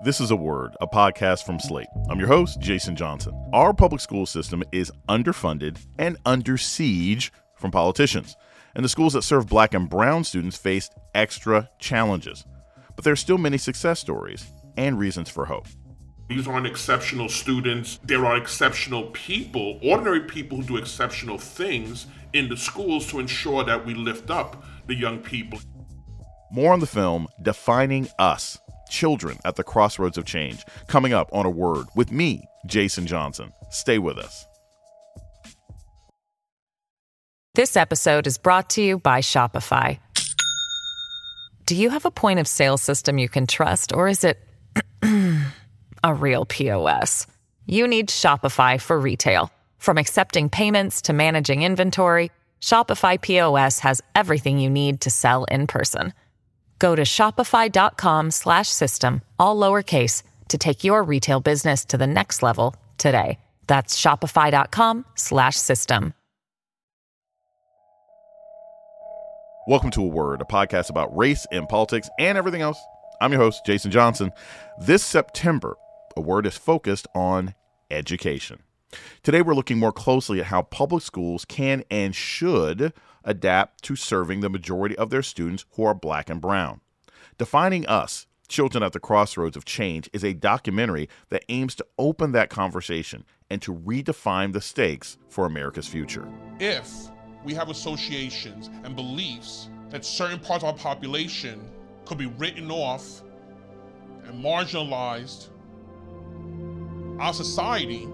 This is a word, a podcast from Slate. I'm your host, Jason Johnson. Our public school system is underfunded and under siege from politicians, and the schools that serve black and brown students face extra challenges. But there are still many success stories and reasons for hope. These aren't exceptional students. There are exceptional people, ordinary people who do exceptional things in the schools to ensure that we lift up the young people. More on the film, Defining Us Children at the Crossroads of Change, coming up on a word with me, Jason Johnson. Stay with us. This episode is brought to you by Shopify. Do you have a point of sale system you can trust, or is it a real POS? You need Shopify for retail. From accepting payments to managing inventory, Shopify POS has everything you need to sell in person. Go to shopify.com slash system, all lowercase, to take your retail business to the next level today. That's shopify.com slash system. Welcome to A Word, a podcast about race and politics and everything else. I'm your host, Jason Johnson. This September, A Word is focused on education. Today, we're looking more closely at how public schools can and should adapt to serving the majority of their students who are black and brown. Defining Us, Children at the Crossroads of Change, is a documentary that aims to open that conversation and to redefine the stakes for America's future. If we have associations and beliefs that certain parts of our population could be written off and marginalized, our society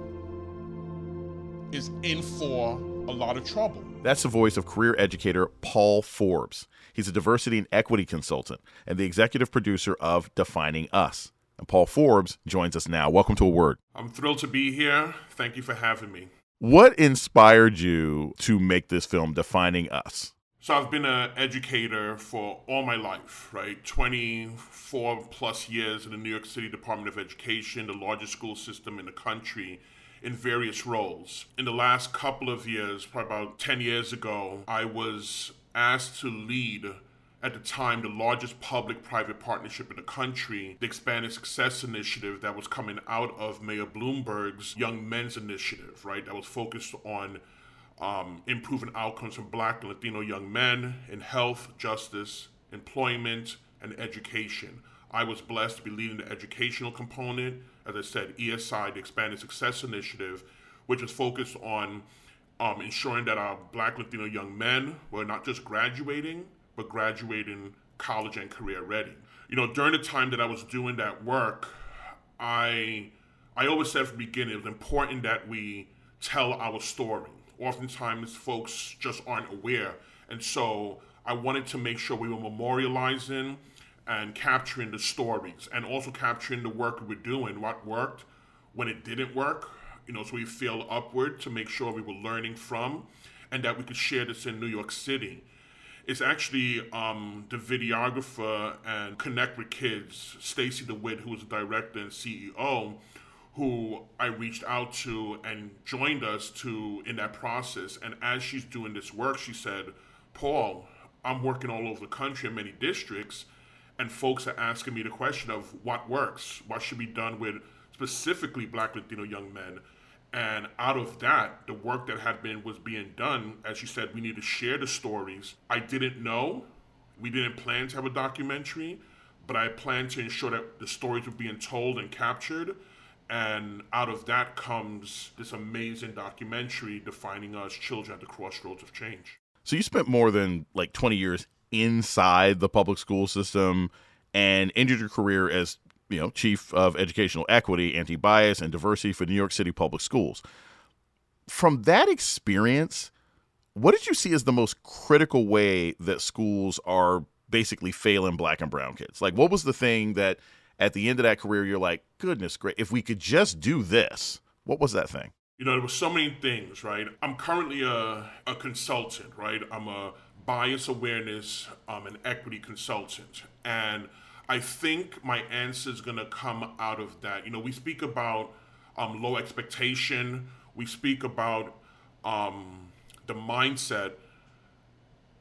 is in for a lot of trouble. That's the voice of career educator Paul Forbes. He's a diversity and equity consultant and the executive producer of Defining Us. And Paul Forbes joins us now. Welcome to A Word. I'm thrilled to be here. Thank you for having me. What inspired you to make this film, Defining Us? So I've been an educator for all my life, right? 24 plus years in the New York City Department of Education, the largest school system in the country in various roles. In the last couple of years, probably about 10 years ago, I was asked to lead at the time the largest public private partnership in the country, the Expanded Success Initiative that was coming out of Mayor Bloomberg's Young Men's Initiative, right? That was focused on um, improving outcomes for black and Latino young men in health, justice, employment, and education. I was blessed to be leading the educational component, as I said, ESI, the Expanded Success Initiative, which is focused on um, ensuring that our black Latino young men were not just graduating, but graduating college and career ready. You know, during the time that I was doing that work, I I always said from the beginning it was important that we tell our story. Oftentimes, folks just aren't aware, and so I wanted to make sure we were memorializing and capturing the stories and also capturing the work we were doing, what worked, when it didn't work, you know, so we feel upward to make sure we were learning from and that we could share this in New York City. It's actually um, the videographer and Connect with Kids, Stacy DeWitt, who was the director and CEO, who I reached out to and joined us to in that process. And as she's doing this work, she said, Paul, I'm working all over the country in many districts and folks are asking me the question of what works, what should be done with specifically Black Latino young men. And out of that, the work that had been was being done, as you said, we need to share the stories. I didn't know, we didn't plan to have a documentary, but I planned to ensure that the stories were being told and captured. And out of that comes this amazing documentary defining us children at the crossroads of change. So you spent more than like 20 years inside the public school system and ended your career as you know chief of educational equity anti-bias and diversity for new york city public schools. From that experience what did you see as the most critical way that schools are basically failing black and brown kids? Like what was the thing that at the end of that career you're like goodness great if we could just do this what was that thing? You know there were so many things right? I'm currently a, a consultant right? I'm a bias awareness um, and equity consultant. And I think my answer is going to come out of that. You know, we speak about um, low expectation, we speak about um, the mindset,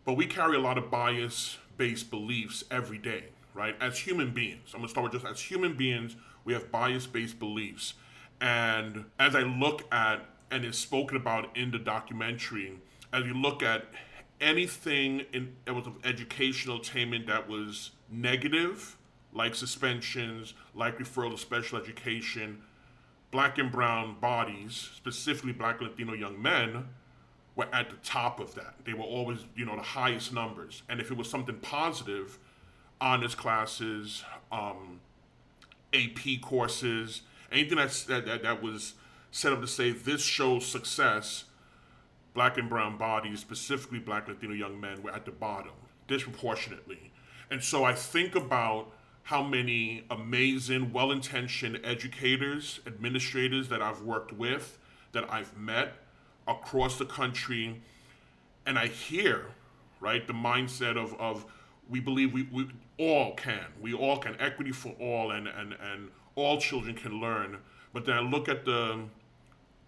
but we carry a lot of bias based beliefs every day, right? As human beings, I'm gonna start with just as human beings, we have bias based beliefs. And as I look at, and it's spoken about in the documentary, as you look at anything in was of educational attainment that was negative, like suspensions, like referral to special education, black and brown bodies, specifically black Latino young men, were at the top of that. They were always, you know, the highest numbers. And if it was something positive, honors classes, um, AP courses, anything that's, that, that, that was set up to say this shows success, black and brown bodies, specifically black Latino young men, were at the bottom disproportionately. And so I think about how many amazing, well intentioned educators, administrators that I've worked with, that I've met across the country, and I hear, right, the mindset of, of we believe we, we all can. We all can. Equity for all, and, and, and all children can learn. But then I look at the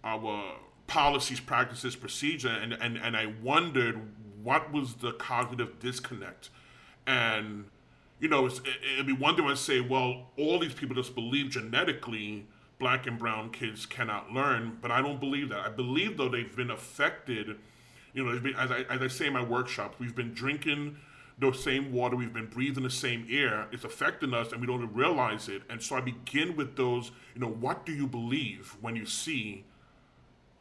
our policies, practices, procedure, and, and, and I wondered what was the cognitive disconnect. And, you know, it, it'd be one thing to say, well, all these people just believe genetically black and brown kids cannot learn, but I don't believe that. I believe, though, they've been affected. You know, been, as, I, as I say in my workshops, we've been drinking the same water, we've been breathing the same air. It's affecting us, and we don't realize it. And so I begin with those, you know, what do you believe when you see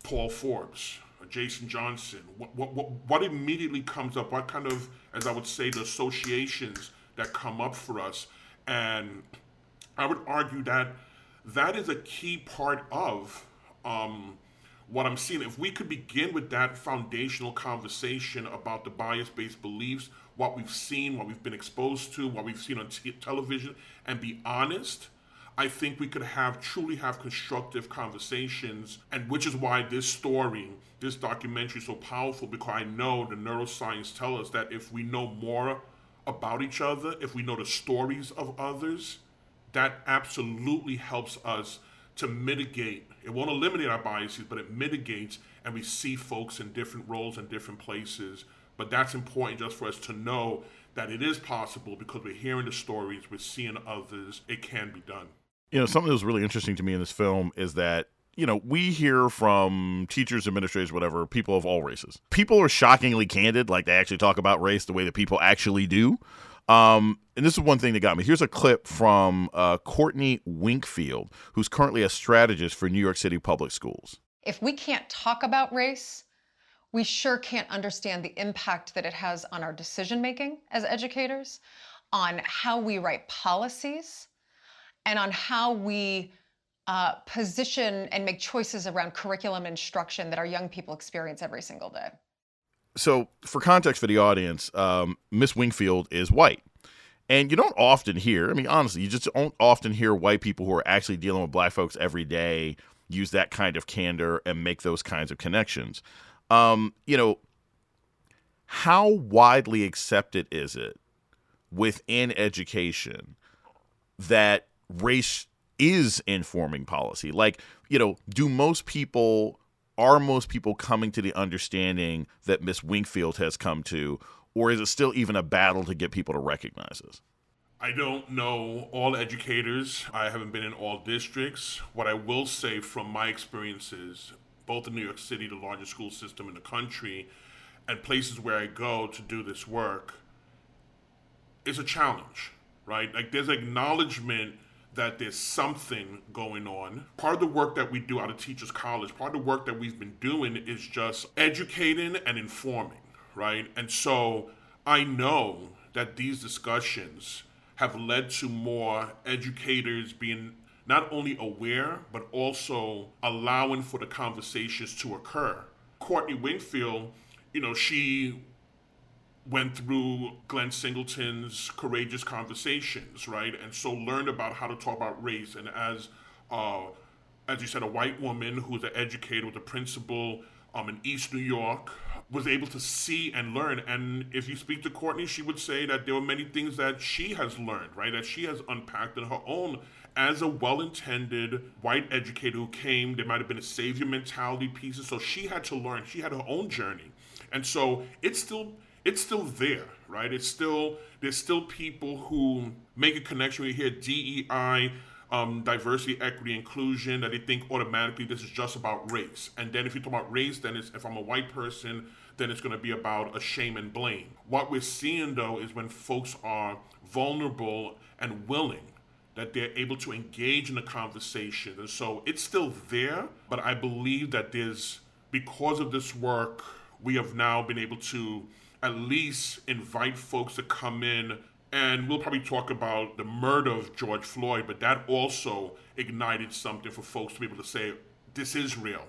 Paul Forbes, Jason Johnson? What, what, what, immediately comes up? What kind of, as I would say, the associations that come up for us? And I would argue that that is a key part of um, what I'm seeing. If we could begin with that foundational conversation about the bias based beliefs, what we've seen, what we've been exposed to, what we've seen on t- television, and be honest, I think we could have truly have constructive conversations, and which is why this story, this documentary is so powerful because I know the neuroscience tell us that if we know more about each other, if we know the stories of others, that absolutely helps us to mitigate. It won't eliminate our biases, but it mitigates, and we see folks in different roles and different places. But that's important just for us to know that it is possible because we're hearing the stories, we're seeing others, it can be done. You know, something that was really interesting to me in this film is that you know, we hear from teachers, administrators, whatever, people of all races. People are shockingly candid, like they actually talk about race the way that people actually do. Um, and this is one thing that got me. Here's a clip from uh, Courtney Winkfield, who's currently a strategist for New York City Public Schools. If we can't talk about race, we sure can't understand the impact that it has on our decision making as educators, on how we write policies, and on how we uh, position and make choices around curriculum instruction that our young people experience every single day so for context for the audience, um, Miss Winkfield is white. And you don't often hear, I mean, honestly, you just don't often hear white people who are actually dealing with black folks every day use that kind of candor and make those kinds of connections. Um, you know, how widely accepted is it within education that race is informing policy? Like, you know, do most people are most people coming to the understanding that Miss Winkfield has come to, or is it still even a battle to get people to recognize this? I don't know all educators. I haven't been in all districts. What I will say from my experiences, both in New York City, the largest school system in the country, and places where I go to do this work, is a challenge, right? Like there's acknowledgement that there's something going on. Part of the work that we do out of Teachers College, part of the work that we've been doing is just educating and informing, right? And so I know that these discussions have led to more educators being not only aware, but also allowing for the conversations to occur. Courtney Winkfield, you know, she went through Glenn Singleton's Courageous Conversations, right? And so learned about how to talk about race. And as, uh, as you said, a white woman who's an educator with a principal um, in East New York, was able to see and learn. And if you speak to Courtney, she would say that there were many things that she has learned, right? That she has unpacked in her own as a well-intended white educator who came. There might have been a savior mentality piece. so she had to learn. She had her own journey, and so it's still it's still there, right? It's still there's still people who make a connection. We hear DEI, um, diversity, equity, inclusion, that they think automatically this is just about race. And then if you talk about race, then it's if I'm a white person, then it's going to be about a shame and blame. What we're seeing though is when folks are vulnerable and willing that they're able to engage in the conversation. And so it's still there, but I believe that there's, because of this work, we have now been able to at least invite folks to come in. And we'll probably talk about the murder of George Floyd, but that also ignited something for folks to be able to say, this is real.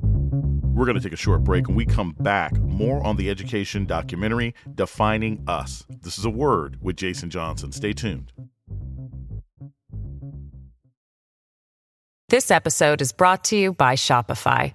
We're going to take a short break. When we come back, more on the education documentary, Defining Us. This is a word with Jason Johnson. Stay tuned. This episode is brought to you by Shopify.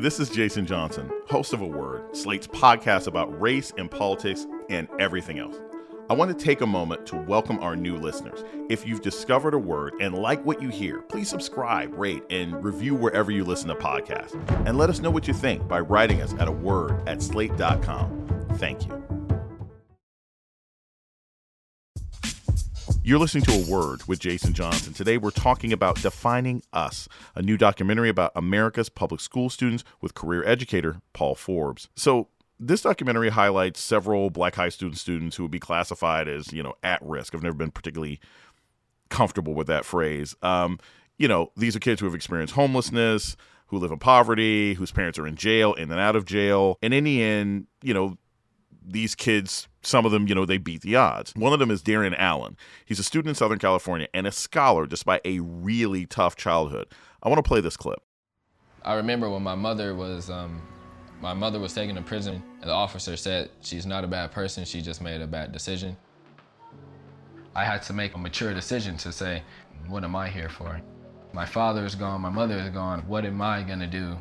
This is Jason Johnson, host of A Word, Slate's podcast about race and politics and everything else. I want to take a moment to welcome our new listeners. If you've discovered a word and like what you hear, please subscribe, rate, and review wherever you listen to podcasts. And let us know what you think by writing us at a word at slate.com. Thank you. You're listening to A Word with Jason Johnson. Today we're talking about Defining Us, a new documentary about America's public school students with career educator Paul Forbes. So, this documentary highlights several black high student students who would be classified as, you know, at risk. I've never been particularly comfortable with that phrase. Um, you know, these are kids who have experienced homelessness, who live in poverty, whose parents are in jail, in and out of jail. And in the end, you know, these kids, some of them, you know, they beat the odds. One of them is Darian Allen. He's a student in Southern California and a scholar despite a really tough childhood. I want to play this clip. I remember when my mother was um, my mother was taken to prison, and the officer said she's not a bad person, she just made a bad decision. I had to make a mature decision to say, what am I here for? My father is gone, my mother is gone, what am I gonna do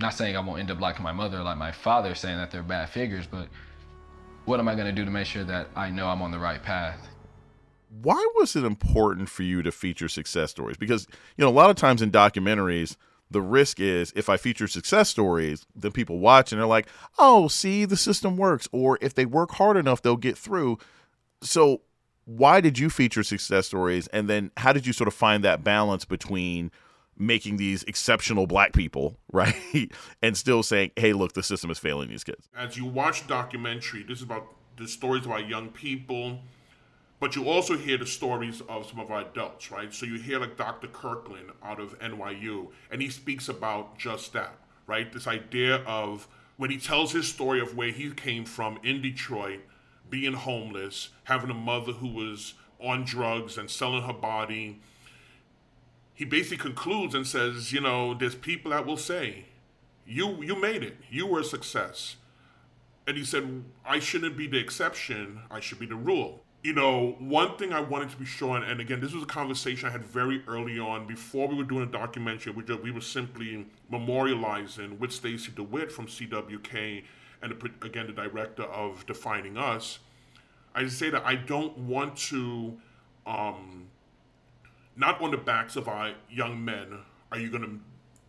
not saying I won't end up like my mother, like my father, saying that they're bad figures, but what am I going to do to make sure that I know I'm on the right path? Why was it important for you to feature success stories? Because, you know, a lot of times in documentaries, the risk is if I feature success stories, then people watch and they're like, oh, see, the system works. Or if they work hard enough, they'll get through. So, why did you feature success stories? And then how did you sort of find that balance between making these exceptional black people, right? and still saying, hey, look, the system is failing these kids. As you watch documentary, this is about the stories about young people, but you also hear the stories of some of our adults, right? So you hear like Dr. Kirkland out of NYU, and he speaks about just that, right? This idea of when he tells his story of where he came from in Detroit, being homeless, having a mother who was on drugs and selling her body, he basically concludes and says, you know, there's people that will say, you you made it, you were a success, and he said, I shouldn't be the exception, I should be the rule. You know, one thing I wanted to be sure, and again, this was a conversation I had very early on before we were doing a documentary. Just, we were simply memorializing with Stacy DeWitt from CWK, and again the director of Defining Us. I say that I don't want to um, not on the backs of our young men are you going to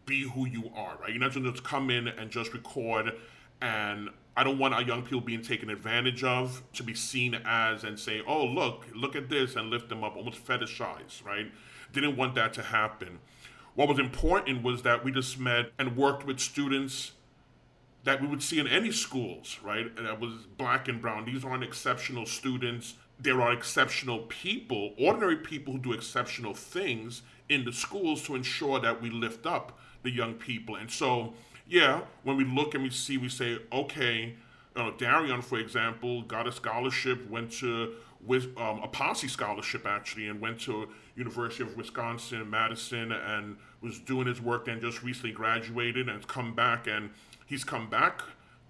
be who you are, right? You're not going to just come in and just record. And I don't want our young people being taken advantage of to be seen as and say, oh, look, look at this and lift them up, almost fetishize, right? Didn't want that to happen. What was important was that we just met and worked with students that we would see in any schools, right? And that was black and brown. These aren't exceptional students there are exceptional people, ordinary people who do exceptional things in the schools to ensure that we lift up the young people. And so, yeah, when we look and we see, we say, okay, uh, Darian, for example, got a scholarship, went to with um, a Posse scholarship actually, and went to University of Wisconsin Madison and was doing his work. Then just recently graduated and come back, and he's come back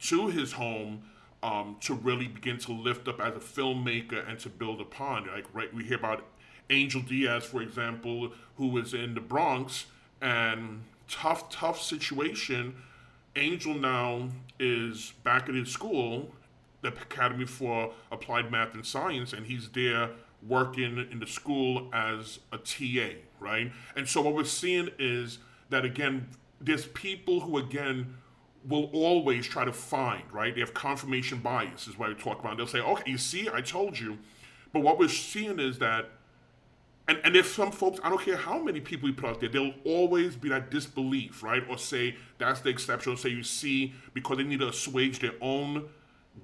to his home um, to really begin to lift up as a filmmaker and to build upon. Like right, we hear about Angel Diaz, for example, who was in the Bronx and tough, tough situation. Angel now is back at his school, the Academy for Applied Math and Science, and he's there working in the school as a TA, right? And so what we're seeing is that again, there's people who again will always try to find, right? They have confirmation bias, is what we talk about. They'll say, okay, you see, I told you. But what we're seeing is that, and, and there's some folks, I don't care how many people we put out there, there'll always be that disbelief, right? Or say that's the exception, or say you see, because they need to assuage their own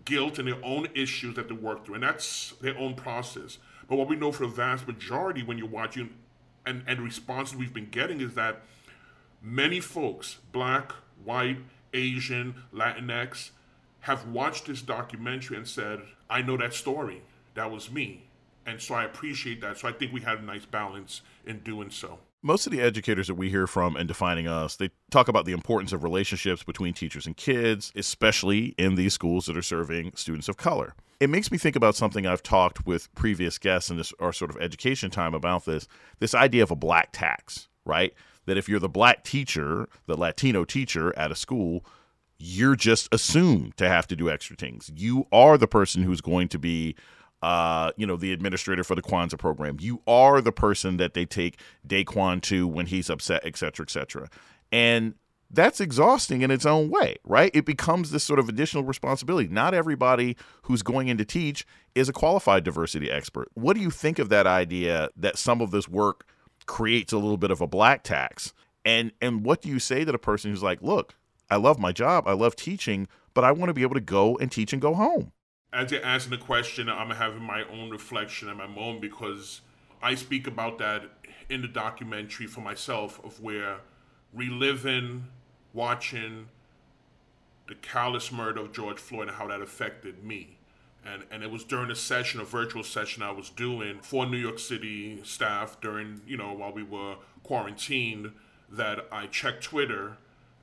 guilt and their own issues that they work through. And that's their own process. But what we know for the vast majority when you're watching and, and responses we've been getting is that many folks, black, white, Asian, Latinx, have watched this documentary and said, I know that story. That was me. And so I appreciate that. So I think we had a nice balance in doing so. Most of the educators that we hear from and defining us, they talk about the importance of relationships between teachers and kids, especially in these schools that are serving students of color. It makes me think about something I've talked with previous guests in this our sort of education time about this, this idea of a black tax, right? That if you're the black teacher, the Latino teacher at a school, you're just assumed to have to do extra things. You are the person who's going to be uh, you know, the administrator for the Kwanzaa program. You are the person that they take Daquan to when he's upset, et cetera, et cetera. And that's exhausting in its own way, right? It becomes this sort of additional responsibility. Not everybody who's going in to teach is a qualified diversity expert. What do you think of that idea that some of this work creates a little bit of a black tax. And and what do you say to the person who's like, look, I love my job, I love teaching, but I want to be able to go and teach and go home. As you're asking the question, I'm having my own reflection and my moment because I speak about that in the documentary for myself of where reliving, watching the callous murder of George Floyd and how that affected me and and it was during a session, a virtual session I was doing for New York City staff during you know while we were quarantined that I checked Twitter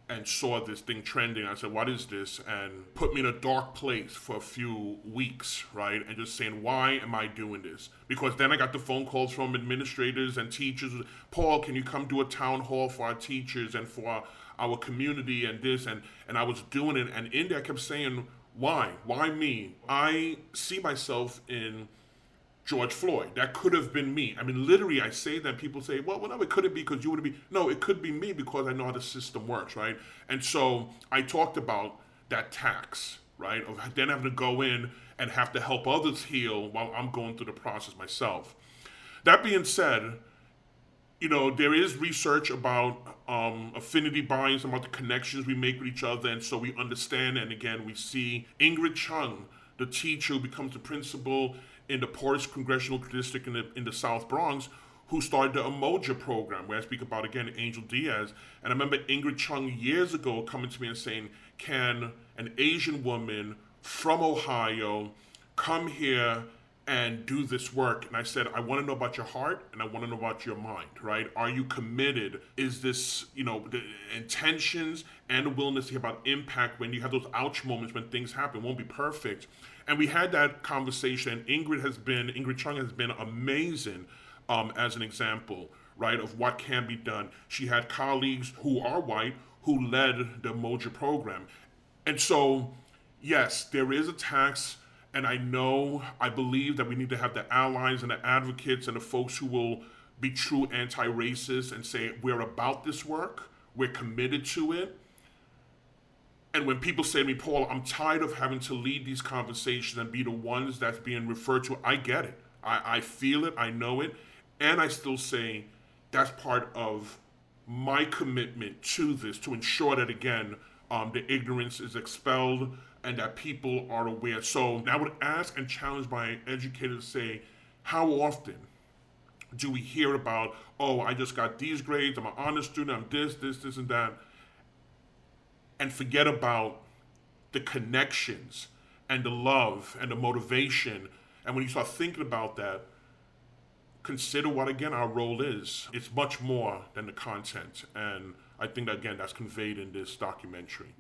and saw this thing trending. I said, "What is this?" and put me in a dark place for a few weeks, right? And just saying, "Why am I doing this?" Because then I got the phone calls from administrators and teachers. Paul, can you come do a town hall for our teachers and for our, our community and this and and I was doing it, and in there I kept saying why? Why me? I see myself in George Floyd. That could have been me. I mean, literally, I say that people say, well, well, no, it couldn't be because you would be. No, it could be me because I know how the system works, right? And so I talked about that tax, right? Of then having to go in and have to help others heal while I'm going through the process myself. That being said, you know, there is research about um, affinity bias, about the connections we make with each other, and so we understand. And again, we see Ingrid Chung, the teacher who becomes the principal in the poorest congressional district in the in the South Bronx, who started the Umoja program, where I speak about again Angel Diaz. And I remember Ingrid Chung years ago coming to me and saying, "Can an Asian woman from Ohio come here?" And do this work. And I said, I want to know about your heart and I want to know about your mind, right? Are you committed? Is this, you know, the intentions and willingness to hear about impact when you have those ouch moments when things happen? Won't be perfect. And we had that conversation. Ingrid has been, Ingrid Chung has been amazing um, as an example, right, of what can be done. She had colleagues who are white who led the Umoja program. And so, yes, there is a tax and I know, I believe that we need to have the allies and the advocates and the folks who will be true anti racists and say, we're about this work, we're committed to it. And when people say to me, Paul, I'm tired of having to lead these conversations and be the ones that's being referred to, I get it. I, I feel it, I know it. And I still say that's part of my commitment to this to ensure that, again, um, the ignorance is expelled and that people are aware. So I would ask and challenge my educators to say, how often do we hear about, oh, I just got these grades, I'm an honest student, I'm this, this, this, and that, and forget about the connections and the love and the motivation. And when you start thinking about that, consider what again our role is. It's much more than the content. And I think that again that's conveyed in this documentary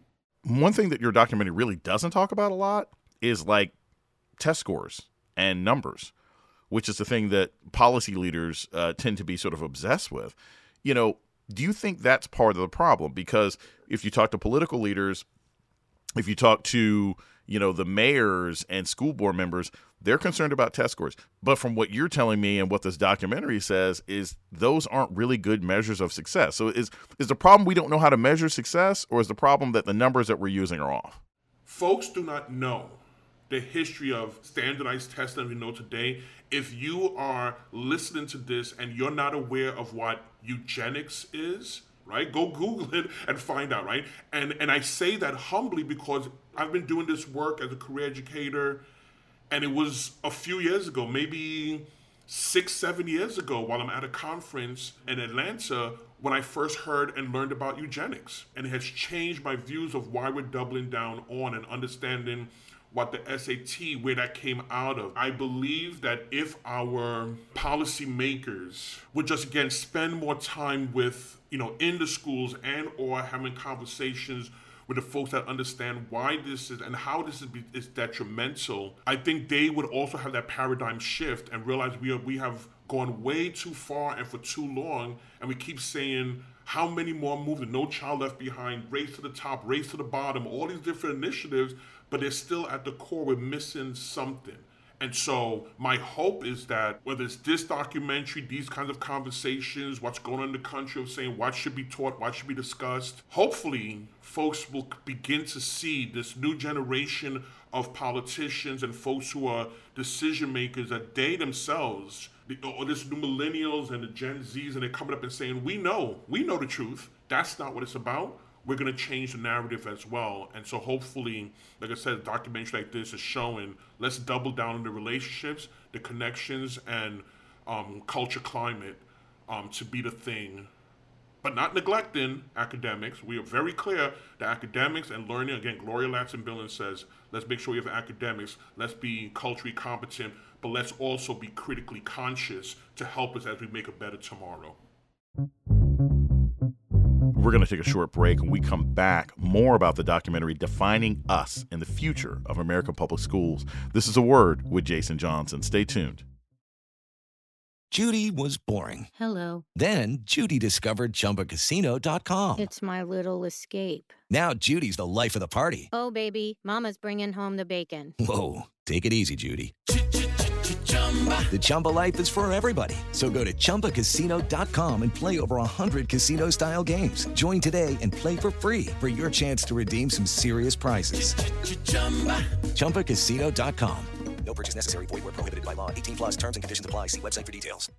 one thing that your documentary really doesn't talk about a lot is like test scores and numbers, which is the thing that policy leaders uh, tend to be sort of obsessed with. You know, do you think that's part of the problem? Because if you talk to political leaders, if you talk to you know the mayors and school board members they're concerned about test scores but from what you're telling me and what this documentary says is those aren't really good measures of success so is is the problem we don't know how to measure success or is the problem that the numbers that we're using are off folks do not know the history of standardized testing that we know today if you are listening to this and you're not aware of what eugenics is right? Go Google it and find out, right? And and I say that humbly because I've been doing this work as a career educator, and it was a few years ago, maybe six, seven years ago, while I'm at a conference in Atlanta, when I first heard and learned about eugenics. And it has changed my views of why we're doubling down on and understanding what the SAT, where that came out of. I believe that if our policymakers would just again spend more time with, you know, in the schools and or having conversations with the folks that understand why this is and how this is, is detrimental, I think they would also have that paradigm shift and realize we are, we have gone way too far and for too long, and we keep saying how many more moves, no child left behind, race to the top, race to the bottom, all these different initiatives but they're still at the core, we're missing something. And so my hope is that whether it's this documentary, these kinds of conversations, what's going on in the country of saying what should be taught, what should be discussed, hopefully folks will begin to see this new generation of politicians and folks who are decision makers that they themselves, or this new millennials and the Gen Zs, and they're coming up and saying, we know, we know the truth. That's not what it's about we're going to change the narrative as well. And so hopefully, like I said, a documentary like this is showing let's double down on the relationships, the connections, and um, culture climate um, to be the thing. But not neglecting academics. We are very clear that academics and learning, again, Gloria Ladson Billings says, let's make sure we have academics, let's be culturally competent, but let's also be critically conscious to help us as we make a better tomorrow. We're going to take a short break. and we come back, more about the documentary Defining Us and the Future of American Public Schools. This is a word with Jason Johnson. Stay tuned. Judy was boring. Hello. Then Judy discovered chumbacasino.com. It's my little escape. Now Judy's the life of the party. Oh, baby, Mama's bringing home the bacon. Whoa. Take it easy, Judy. Chumba. The Chumba life is for everybody. So go to ChumbaCasino.com and play over 100 casino style games. Join today and play for free for your chance to redeem some serious prizes. Ch-ch-chumba. ChumbaCasino.com. No purchase necessary. Void where prohibited by law. 18 plus terms and conditions apply. See website for details.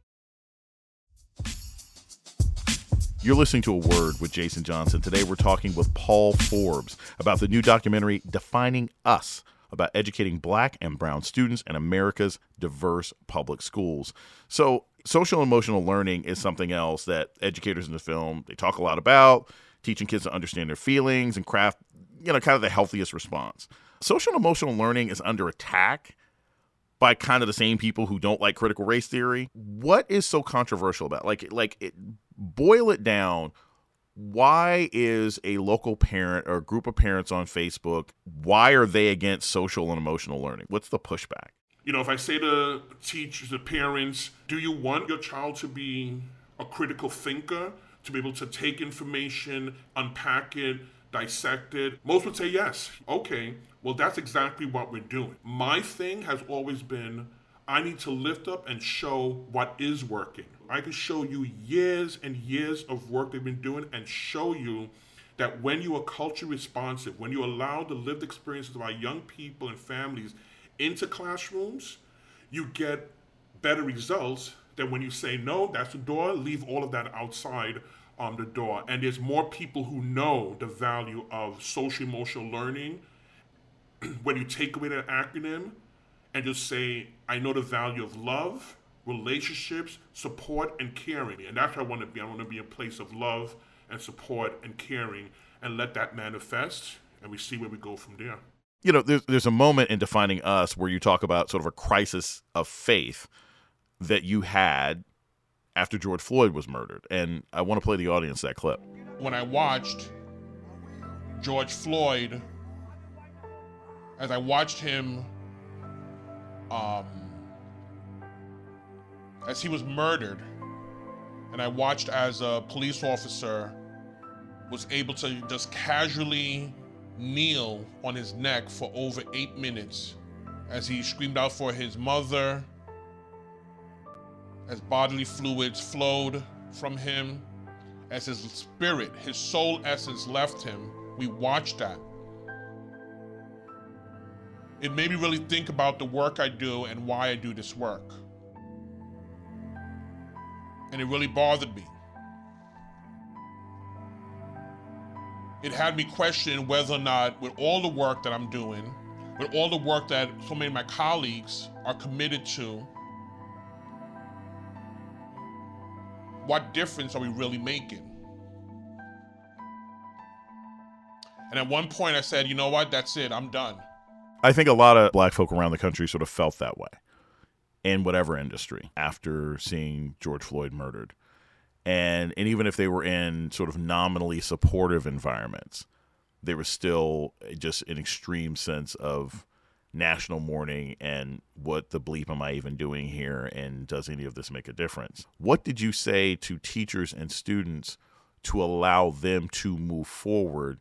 You're listening to A Word with Jason Johnson. Today we're talking with Paul Forbes about the new documentary Defining Us about educating black and brown students in America's diverse public schools. So, social emotional learning is something else that educators in the film they talk a lot about, teaching kids to understand their feelings and craft, you know, kind of the healthiest response. Social emotional learning is under attack by kind of the same people who don't like critical race theory. What is so controversial about like like it, boil it down why is a local parent or group of parents on Facebook, why are they against social and emotional learning? What's the pushback? You know, if I say to teachers, to parents, do you want your child to be a critical thinker, to be able to take information, unpack it, dissect it? Most would say yes. Okay, well, that's exactly what we're doing. My thing has always been I need to lift up and show what is working. I can show you years and years of work they've been doing and show you that when you are culture responsive, when you allow the lived experiences of our young people and families into classrooms, you get better results than when you say, no, that's the door, leave all of that outside um, the door. And there's more people who know the value of social emotional learning. when you take away that acronym, and just say, I know the value of love, relationships, support, and caring. And that's where I want to be. I want to be a place of love and support and caring and let that manifest. And we see where we go from there. You know, there's, there's a moment in defining us where you talk about sort of a crisis of faith that you had after George Floyd was murdered. And I want to play the audience that clip. When I watched George Floyd as I watched him, um, as he was murdered, and I watched as a police officer was able to just casually kneel on his neck for over eight minutes as he screamed out for his mother, as bodily fluids flowed from him, as his spirit, his soul essence left him. We watched that. It made me really think about the work I do and why I do this work. And it really bothered me. It had me question whether or not, with all the work that I'm doing, with all the work that so many of my colleagues are committed to, what difference are we really making? And at one point I said, you know what, that's it, I'm done. I think a lot of black folk around the country sort of felt that way in whatever industry after seeing George Floyd murdered. And and even if they were in sort of nominally supportive environments, there was still just an extreme sense of national mourning and what the bleep am I even doing here and does any of this make a difference? What did you say to teachers and students to allow them to move forward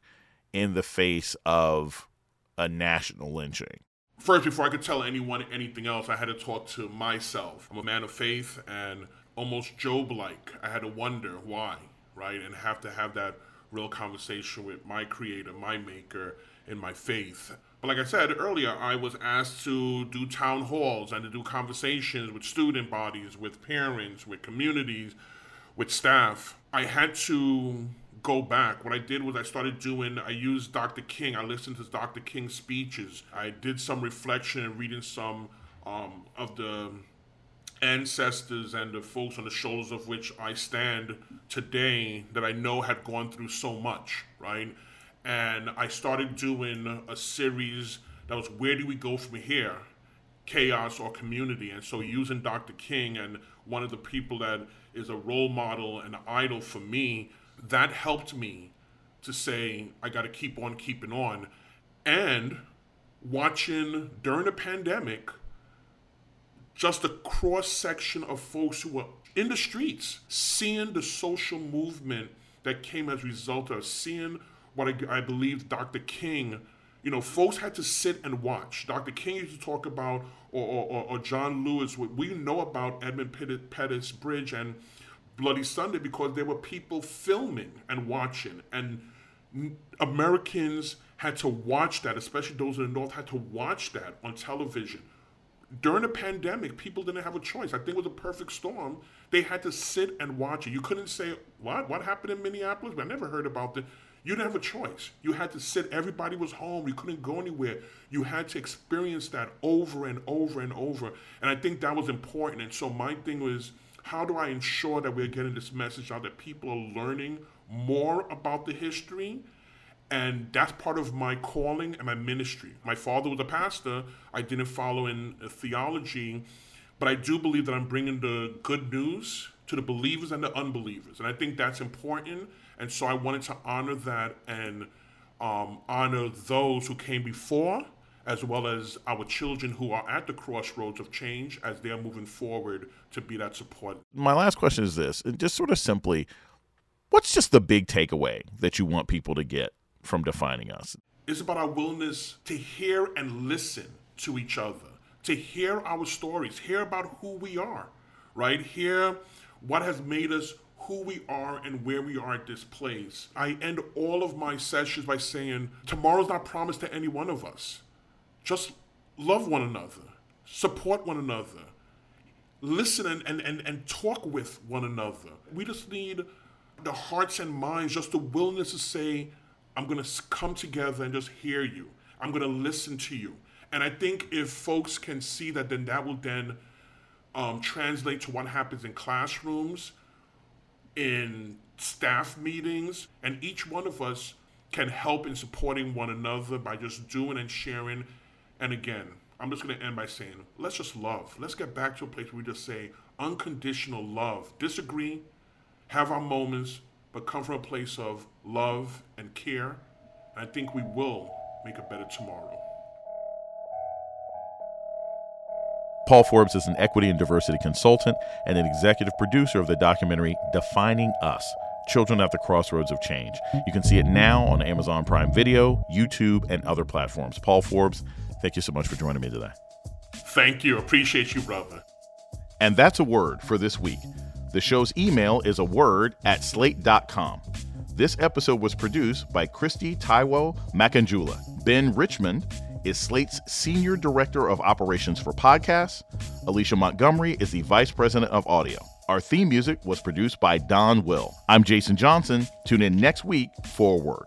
in the face of a national lynching? First, before I could tell anyone anything else, I had to talk to myself. I'm a man of faith and almost Job like. I had to wonder why, right? And have to have that real conversation with my creator, my maker, in my faith. But like I said earlier, I was asked to do town halls and to do conversations with student bodies, with parents, with communities, with staff. I had to go back. What I did was I started doing, I used Dr. King. I listened to Dr. King's speeches. I did some reflection and reading some um, of the ancestors and the folks on the shoulders of which I stand today that I know had gone through so much, right? And I started doing a series that was Where Do We Go From Here? Chaos or Community. And so using Dr. King and one of the people that is a role model and idol for me that helped me to say I got to keep on keeping on. And watching during a pandemic, just a cross section of folks who were in the streets, seeing the social movement that came as a result of seeing what I, I believe Dr. King, you know, folks had to sit and watch. Dr. King used to talk about, or, or, or John Lewis, we know about Edmund Pettus Bridge and Bloody Sunday because there were people filming and watching, and Americans had to watch that, especially those in the North had to watch that on television. During the pandemic, people didn't have a choice. I think it was a perfect storm. They had to sit and watch it. You couldn't say, What? What happened in Minneapolis? I never heard about it. You didn't have a choice. You had to sit. Everybody was home. You couldn't go anywhere. You had to experience that over and over and over. And I think that was important. And so my thing was, how do I ensure that we're getting this message out that people are learning more about the history? And that's part of my calling and my ministry. My father was a pastor. I didn't follow in theology, but I do believe that I'm bringing the good news to the believers and the unbelievers. And I think that's important. And so I wanted to honor that and um, honor those who came before as well as our children who are at the crossroads of change as they're moving forward to be that support. My last question is this, just sort of simply, what's just the big takeaway that you want people to get from defining us? It's about our willingness to hear and listen to each other, to hear our stories, hear about who we are, right? Hear what has made us who we are and where we are at this place. I end all of my sessions by saying, tomorrow's not promised to any one of us. Just love one another, support one another, listen and, and, and, and talk with one another. We just need the hearts and minds, just the willingness to say, I'm going to come together and just hear you. I'm going to listen to you. And I think if folks can see that, then that will then um, translate to what happens in classrooms, in staff meetings, and each one of us can help in supporting one another by just doing and sharing and again, I'm just going to end by saying, let's just love. Let's get back to a place where we just say unconditional love. Disagree, have our moments, but come from a place of love and care. And I think we will make a better tomorrow. Paul Forbes is an equity and diversity consultant and an executive producer of the documentary Defining Us Children at the Crossroads of Change. You can see it now on Amazon Prime Video, YouTube, and other platforms. Paul Forbes, thank you so much for joining me today. Thank you. Appreciate you, brother. And that's a word for this week. The show's email is a word at slate.com. This episode was produced by Christy Taiwo Makanjula. Ben Richmond is Slate's Senior Director of Operations for Podcasts. Alicia Montgomery is the Vice President of Audio. Our theme music was produced by Don Will. I'm Jason Johnson. Tune in next week for a word.